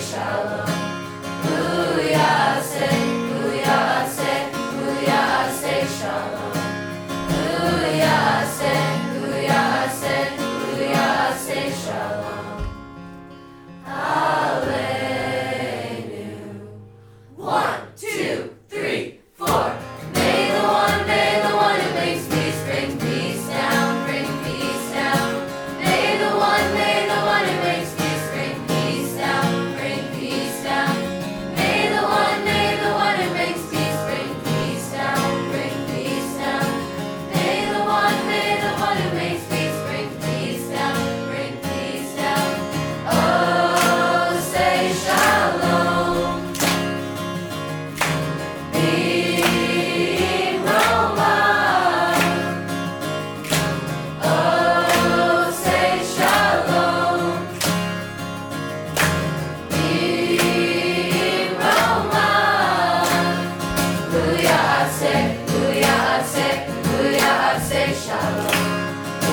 shall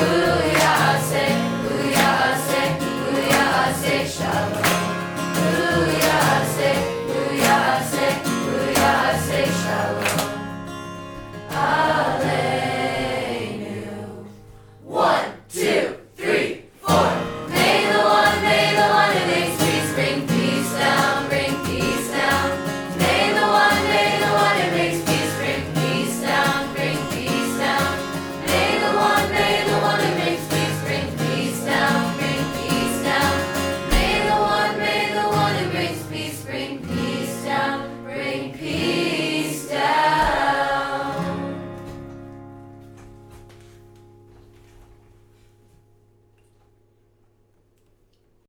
Hallelujah.